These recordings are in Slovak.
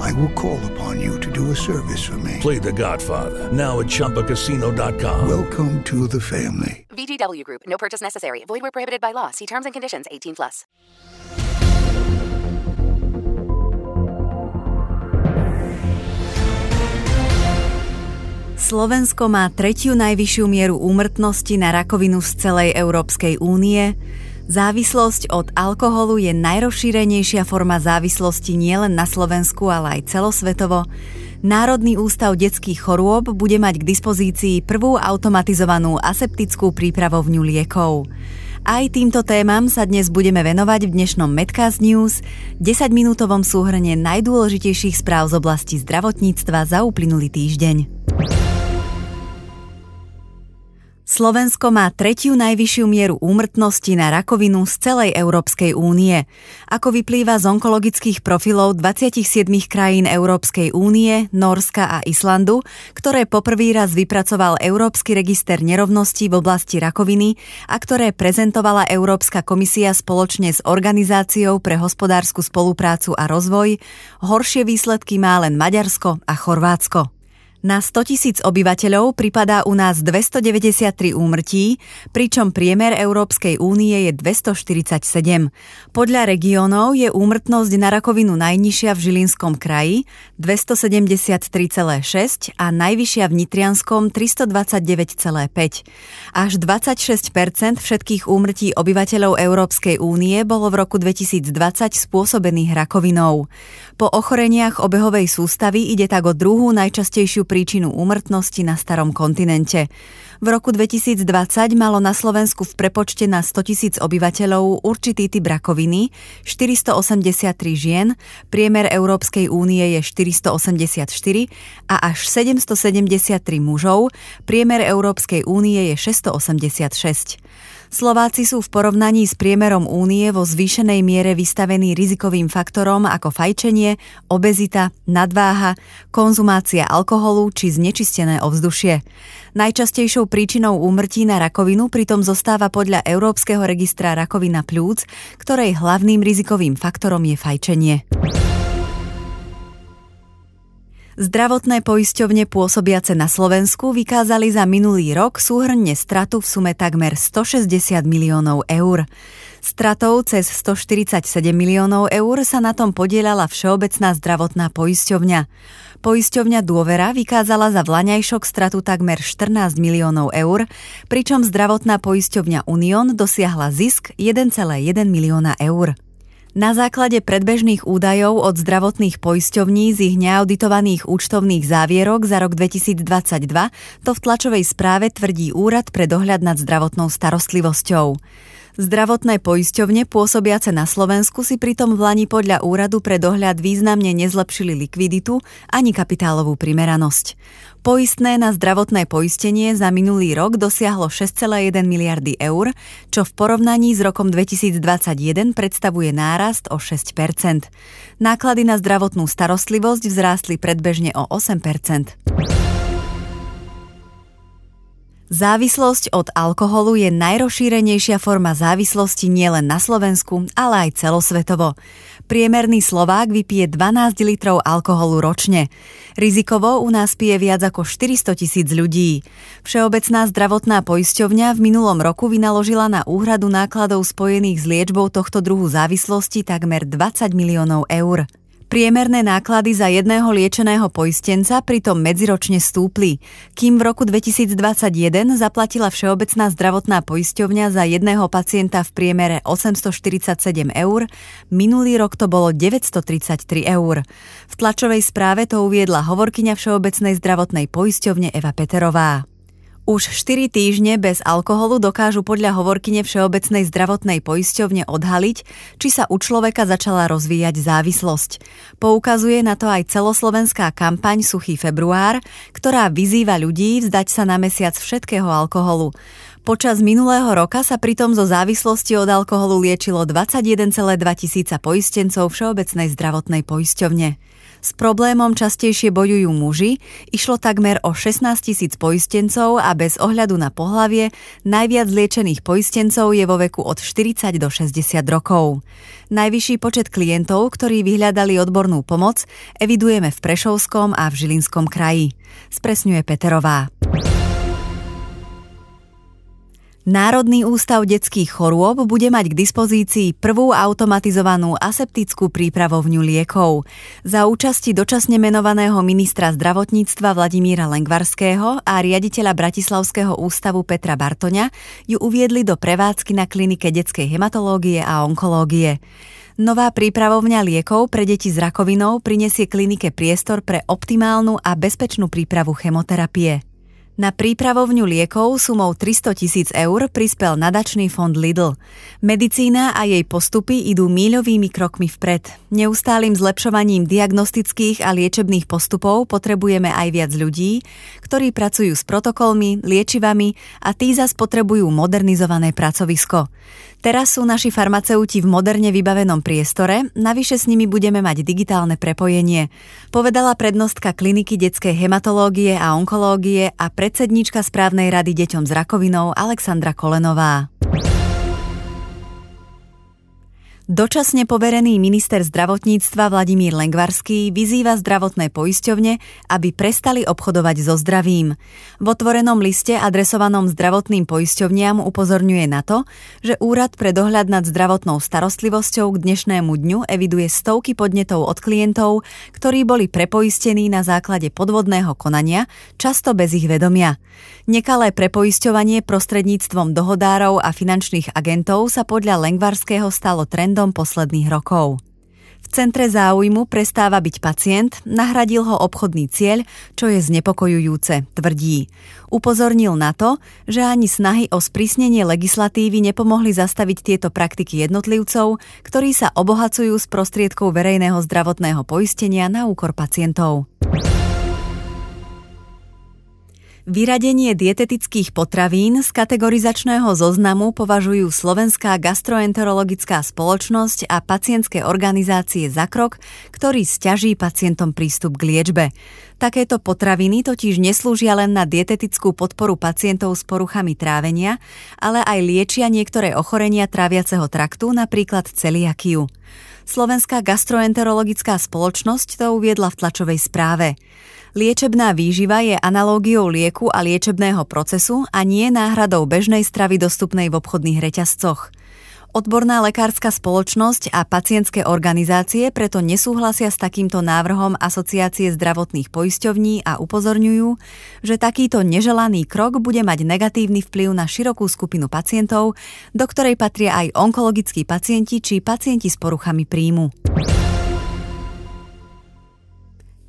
I will call upon you to do a service for me. Play The Godfather now at ChumbaCasino.com. Welcome to the family. VGW Group. No purchase necessary. Void where prohibited by law. See terms and conditions. 18 plus. Slovensko má tretiu najvyššiu mieru úmrtnosti na rakovinu z celej Európskej únie. Závislosť od alkoholu je najrozšírenejšia forma závislosti nielen na Slovensku, ale aj celosvetovo. Národný ústav detských chorôb bude mať k dispozícii prvú automatizovanú aseptickú prípravovňu liekov. Aj týmto témam sa dnes budeme venovať v dnešnom Medcast News, 10-minútovom súhrne najdôležitejších správ z oblasti zdravotníctva za uplynulý týždeň. Slovensko má tretiu najvyššiu mieru úmrtnosti na rakovinu z celej Európskej únie. Ako vyplýva z onkologických profilov 27 krajín Európskej únie, Norska a Islandu, ktoré poprvý raz vypracoval Európsky register nerovností v oblasti rakoviny a ktoré prezentovala Európska komisia spoločne s Organizáciou pre hospodárskú spoluprácu a rozvoj, horšie výsledky má len Maďarsko a Chorvátsko. Na 100 tisíc obyvateľov pripadá u nás 293 úmrtí, pričom priemer Európskej únie je 247. Podľa regiónov je úmrtnosť na rakovinu najnižšia v Žilinskom kraji 273,6 a najvyššia v Nitrianskom 329,5. Až 26% všetkých úmrtí obyvateľov Európskej únie bolo v roku 2020 spôsobených rakovinou. Po ochoreniach obehovej sústavy ide tak o druhú najčastejšiu príčinu úmrtnosti na starom kontinente. V roku 2020 malo na Slovensku v prepočte na 100 tisíc obyvateľov určitý typ rakoviny 483 žien, priemer Európskej únie je 484 a až 773 mužov, priemer Európskej únie je 686. Slováci sú v porovnaní s priemerom únie vo zvýšenej miere vystavení rizikovým faktorom ako fajčenie, obezita, nadváha, konzumácia alkoholu či znečistené ovzdušie. Najčastejšou príčinou úmrtí na rakovinu pritom zostáva podľa Európskeho registra rakovina plúc, ktorej hlavným rizikovým faktorom je fajčenie. Zdravotné poisťovne pôsobiace na Slovensku vykázali za minulý rok súhrne stratu v sume takmer 160 miliónov eur. Stratou cez 147 miliónov eur sa na tom podielala Všeobecná zdravotná poisťovňa. Poisťovňa Dôvera vykázala za vlaňajšok stratu takmer 14 miliónov eur, pričom zdravotná poisťovňa Unión dosiahla zisk 1,1 milióna eur. Na základe predbežných údajov od zdravotných poisťovní z ich neauditovaných účtovných závierok za rok 2022 to v tlačovej správe tvrdí Úrad pre dohľad nad zdravotnou starostlivosťou. Zdravotné poisťovne pôsobiace na Slovensku si pritom v Lani podľa úradu pre dohľad významne nezlepšili likviditu ani kapitálovú primeranosť. Poistné na zdravotné poistenie za minulý rok dosiahlo 6,1 miliardy eur, čo v porovnaní s rokom 2021 predstavuje nárast o 6% Náklady na zdravotnú starostlivosť vzrástli predbežne o 8 Závislosť od alkoholu je najrozšírenejšia forma závislosti nielen na Slovensku, ale aj celosvetovo. Priemerný Slovák vypije 12 litrov alkoholu ročne. Rizikovo u nás pije viac ako 400 tisíc ľudí. Všeobecná zdravotná poisťovňa v minulom roku vynaložila na úhradu nákladov spojených s liečbou tohto druhu závislosti takmer 20 miliónov eur. Priemerné náklady za jedného liečeného poistenca pritom medziročne stúpli, kým v roku 2021 zaplatila Všeobecná zdravotná poisťovňa za jedného pacienta v priemere 847 eur, minulý rok to bolo 933 eur. V tlačovej správe to uviedla hovorkyňa Všeobecnej zdravotnej poisťovne Eva Peterová. Už 4 týždne bez alkoholu dokážu podľa hovorkyne Všeobecnej zdravotnej poisťovne odhaliť, či sa u človeka začala rozvíjať závislosť. Poukazuje na to aj celoslovenská kampaň Suchý február, ktorá vyzýva ľudí vzdať sa na mesiac všetkého alkoholu. Počas minulého roka sa pritom zo závislosti od alkoholu liečilo 21,2 tisíca poistencov Všeobecnej zdravotnej poisťovne. S problémom častejšie bojujú muži, išlo takmer o 16 tisíc poistencov a bez ohľadu na pohlavie najviac liečených poistencov je vo veku od 40 do 60 rokov. Najvyšší počet klientov, ktorí vyhľadali odbornú pomoc, evidujeme v Prešovskom a v Žilinskom kraji. Spresňuje Peterová. Národný ústav detských chorôb bude mať k dispozícii prvú automatizovanú aseptickú prípravovňu liekov. Za účasti dočasne menovaného ministra zdravotníctva Vladimíra Lengvarského a riaditeľa Bratislavského ústavu Petra Bartoňa ju uviedli do prevádzky na klinike detskej hematológie a onkológie. Nová prípravovňa liekov pre deti s rakovinou prinesie klinike priestor pre optimálnu a bezpečnú prípravu chemoterapie. Na prípravovňu liekov sumou 300 tisíc eur prispel nadačný fond Lidl. Medicína a jej postupy idú míľovými krokmi vpred. Neustálým zlepšovaním diagnostických a liečebných postupov potrebujeme aj viac ľudí, ktorí pracujú s protokolmi, liečivami a tí zas potrebujú modernizované pracovisko. Teraz sú naši farmaceuti v moderne vybavenom priestore, navyše s nimi budeme mať digitálne prepojenie, povedala prednostka kliniky detskej hematológie a onkológie a predsedníčka správnej rady deťom s rakovinou Alexandra Kolenová. Dočasne poverený minister zdravotníctva Vladimír Lengvarský vyzýva zdravotné poisťovne, aby prestali obchodovať so zdravím. V otvorenom liste adresovanom zdravotným poisťovniam upozorňuje na to, že Úrad pre dohľad nad zdravotnou starostlivosťou k dnešnému dňu eviduje stovky podnetov od klientov, ktorí boli prepoistení na základe podvodného konania, často bez ich vedomia. Nekalé prepoisťovanie prostredníctvom dohodárov a finančných agentov sa podľa Lengvarského stalo trendom trendom posledných rokov. V centre záujmu prestáva byť pacient, nahradil ho obchodný cieľ, čo je znepokojujúce, tvrdí. Upozornil na to, že ani snahy o sprísnenie legislatívy nepomohli zastaviť tieto praktiky jednotlivcov, ktorí sa obohacujú z prostriedkov verejného zdravotného poistenia na úkor pacientov. Vyradenie dietetických potravín z kategorizačného zoznamu považujú Slovenská gastroenterologická spoločnosť a pacientské organizácie za krok, ktorý stiaží pacientom prístup k liečbe. Takéto potraviny totiž neslúžia len na dietetickú podporu pacientov s poruchami trávenia, ale aj liečia niektoré ochorenia tráviaceho traktu, napríklad celiakiu. Slovenská gastroenterologická spoločnosť to uviedla v tlačovej správe. Liečebná výživa je analógiou lieku a liečebného procesu a nie náhradou bežnej stravy dostupnej v obchodných reťazcoch. Odborná lekárska spoločnosť a pacientské organizácie preto nesúhlasia s takýmto návrhom Asociácie zdravotných poisťovní a upozorňujú, že takýto neželaný krok bude mať negatívny vplyv na širokú skupinu pacientov, do ktorej patria aj onkologickí pacienti či pacienti s poruchami príjmu.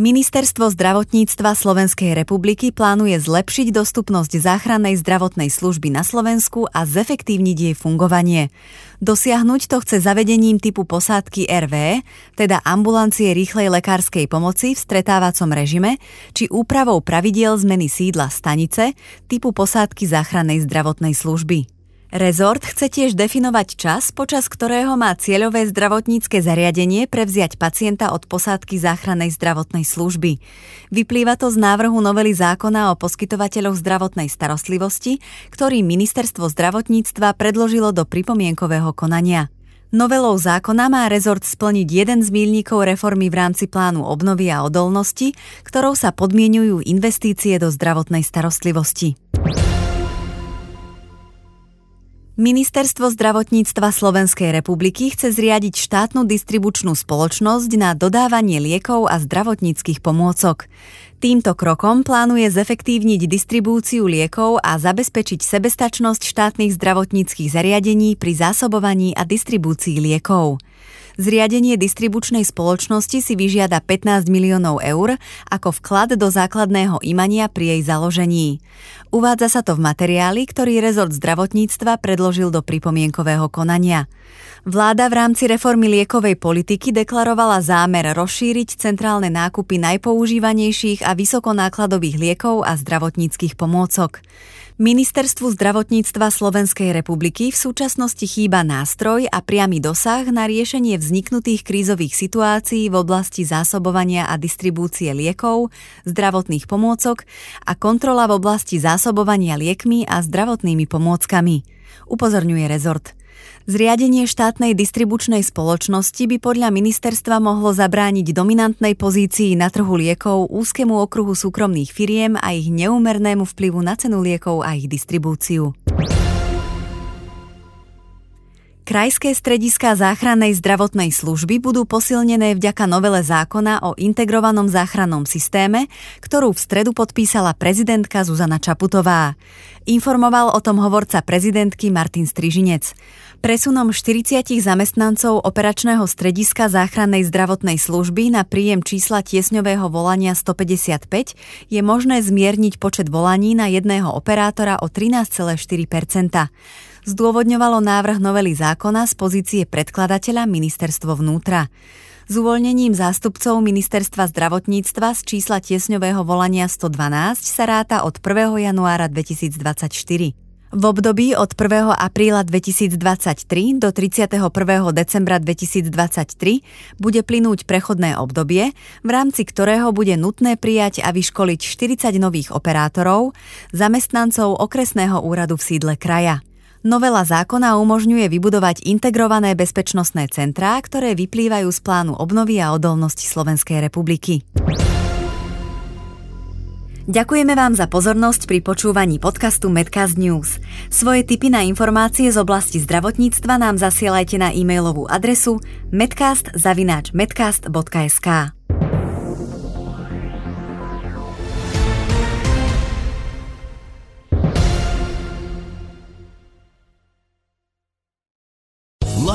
Ministerstvo zdravotníctva Slovenskej republiky plánuje zlepšiť dostupnosť záchrannej zdravotnej služby na Slovensku a zefektívniť jej fungovanie. Dosiahnuť to chce zavedením typu posádky RV, teda ambulancie rýchlej lekárskej pomoci v stretávacom režime, či úpravou pravidiel zmeny sídla stanice typu posádky záchrannej zdravotnej služby. Rezort chce tiež definovať čas, počas ktorého má cieľové zdravotnícke zariadenie prevziať pacienta od posádky záchrannej zdravotnej služby. Vyplýva to z návrhu novely zákona o poskytovateľoch zdravotnej starostlivosti, ktorý Ministerstvo zdravotníctva predložilo do pripomienkového konania. Novelou zákona má rezort splniť jeden z mílnikov reformy v rámci plánu obnovy a odolnosti, ktorou sa podmienujú investície do zdravotnej starostlivosti. Ministerstvo zdravotníctva Slovenskej republiky chce zriadiť štátnu distribučnú spoločnosť na dodávanie liekov a zdravotníckých pomôcok. Týmto krokom plánuje zefektívniť distribúciu liekov a zabezpečiť sebestačnosť štátnych zdravotníckých zariadení pri zásobovaní a distribúcii liekov. Zriadenie distribučnej spoločnosti si vyžiada 15 miliónov eur ako vklad do základného imania pri jej založení. Uvádza sa to v materiáli, ktorý rezort zdravotníctva predložil do pripomienkového konania. Vláda v rámci reformy liekovej politiky deklarovala zámer rozšíriť centrálne nákupy najpoužívanejších a vysokonákladových liekov a zdravotníckých pomôcok. Ministerstvu zdravotníctva Slovenskej republiky v súčasnosti chýba nástroj a priamy dosah na riešenie vzniknutých krízových situácií v oblasti zásobovania a distribúcie liekov, zdravotných pomôcok a kontrola v oblasti zásobovania liekmi a zdravotnými pomôckami, upozorňuje rezort. Zriadenie štátnej distribučnej spoločnosti by podľa ministerstva mohlo zabrániť dominantnej pozícii na trhu liekov úzkému okruhu súkromných firiem a ich neúmernému vplyvu na cenu liekov a ich distribúciu. Krajské strediská záchrannej zdravotnej služby budú posilnené vďaka novele zákona o integrovanom záchrannom systéme, ktorú v stredu podpísala prezidentka Zuzana Čaputová. Informoval o tom hovorca prezidentky Martin Strižinec. Presunom 40 zamestnancov operačného strediska záchrannej zdravotnej služby na príjem čísla tiesňového volania 155 je možné zmierniť počet volaní na jedného operátora o 13,4 zdôvodňovalo návrh novely zákona z pozície predkladateľa ministerstvo vnútra. S uvoľnením zástupcov ministerstva zdravotníctva z čísla tiesňového volania 112 sa ráta od 1. januára 2024. V období od 1. apríla 2023 do 31. decembra 2023 bude plynúť prechodné obdobie, v rámci ktorého bude nutné prijať a vyškoliť 40 nových operátorov, zamestnancov okresného úradu v sídle kraja. Novela zákona umožňuje vybudovať integrované bezpečnostné centrá, ktoré vyplývajú z plánu obnovy a odolnosti Slovenskej republiky. Ďakujeme vám za pozornosť pri počúvaní podcastu Medcast News. Svoje tipy na informácie z oblasti zdravotníctva nám zasielajte na e-mailovú adresu medcast.medcast.sk.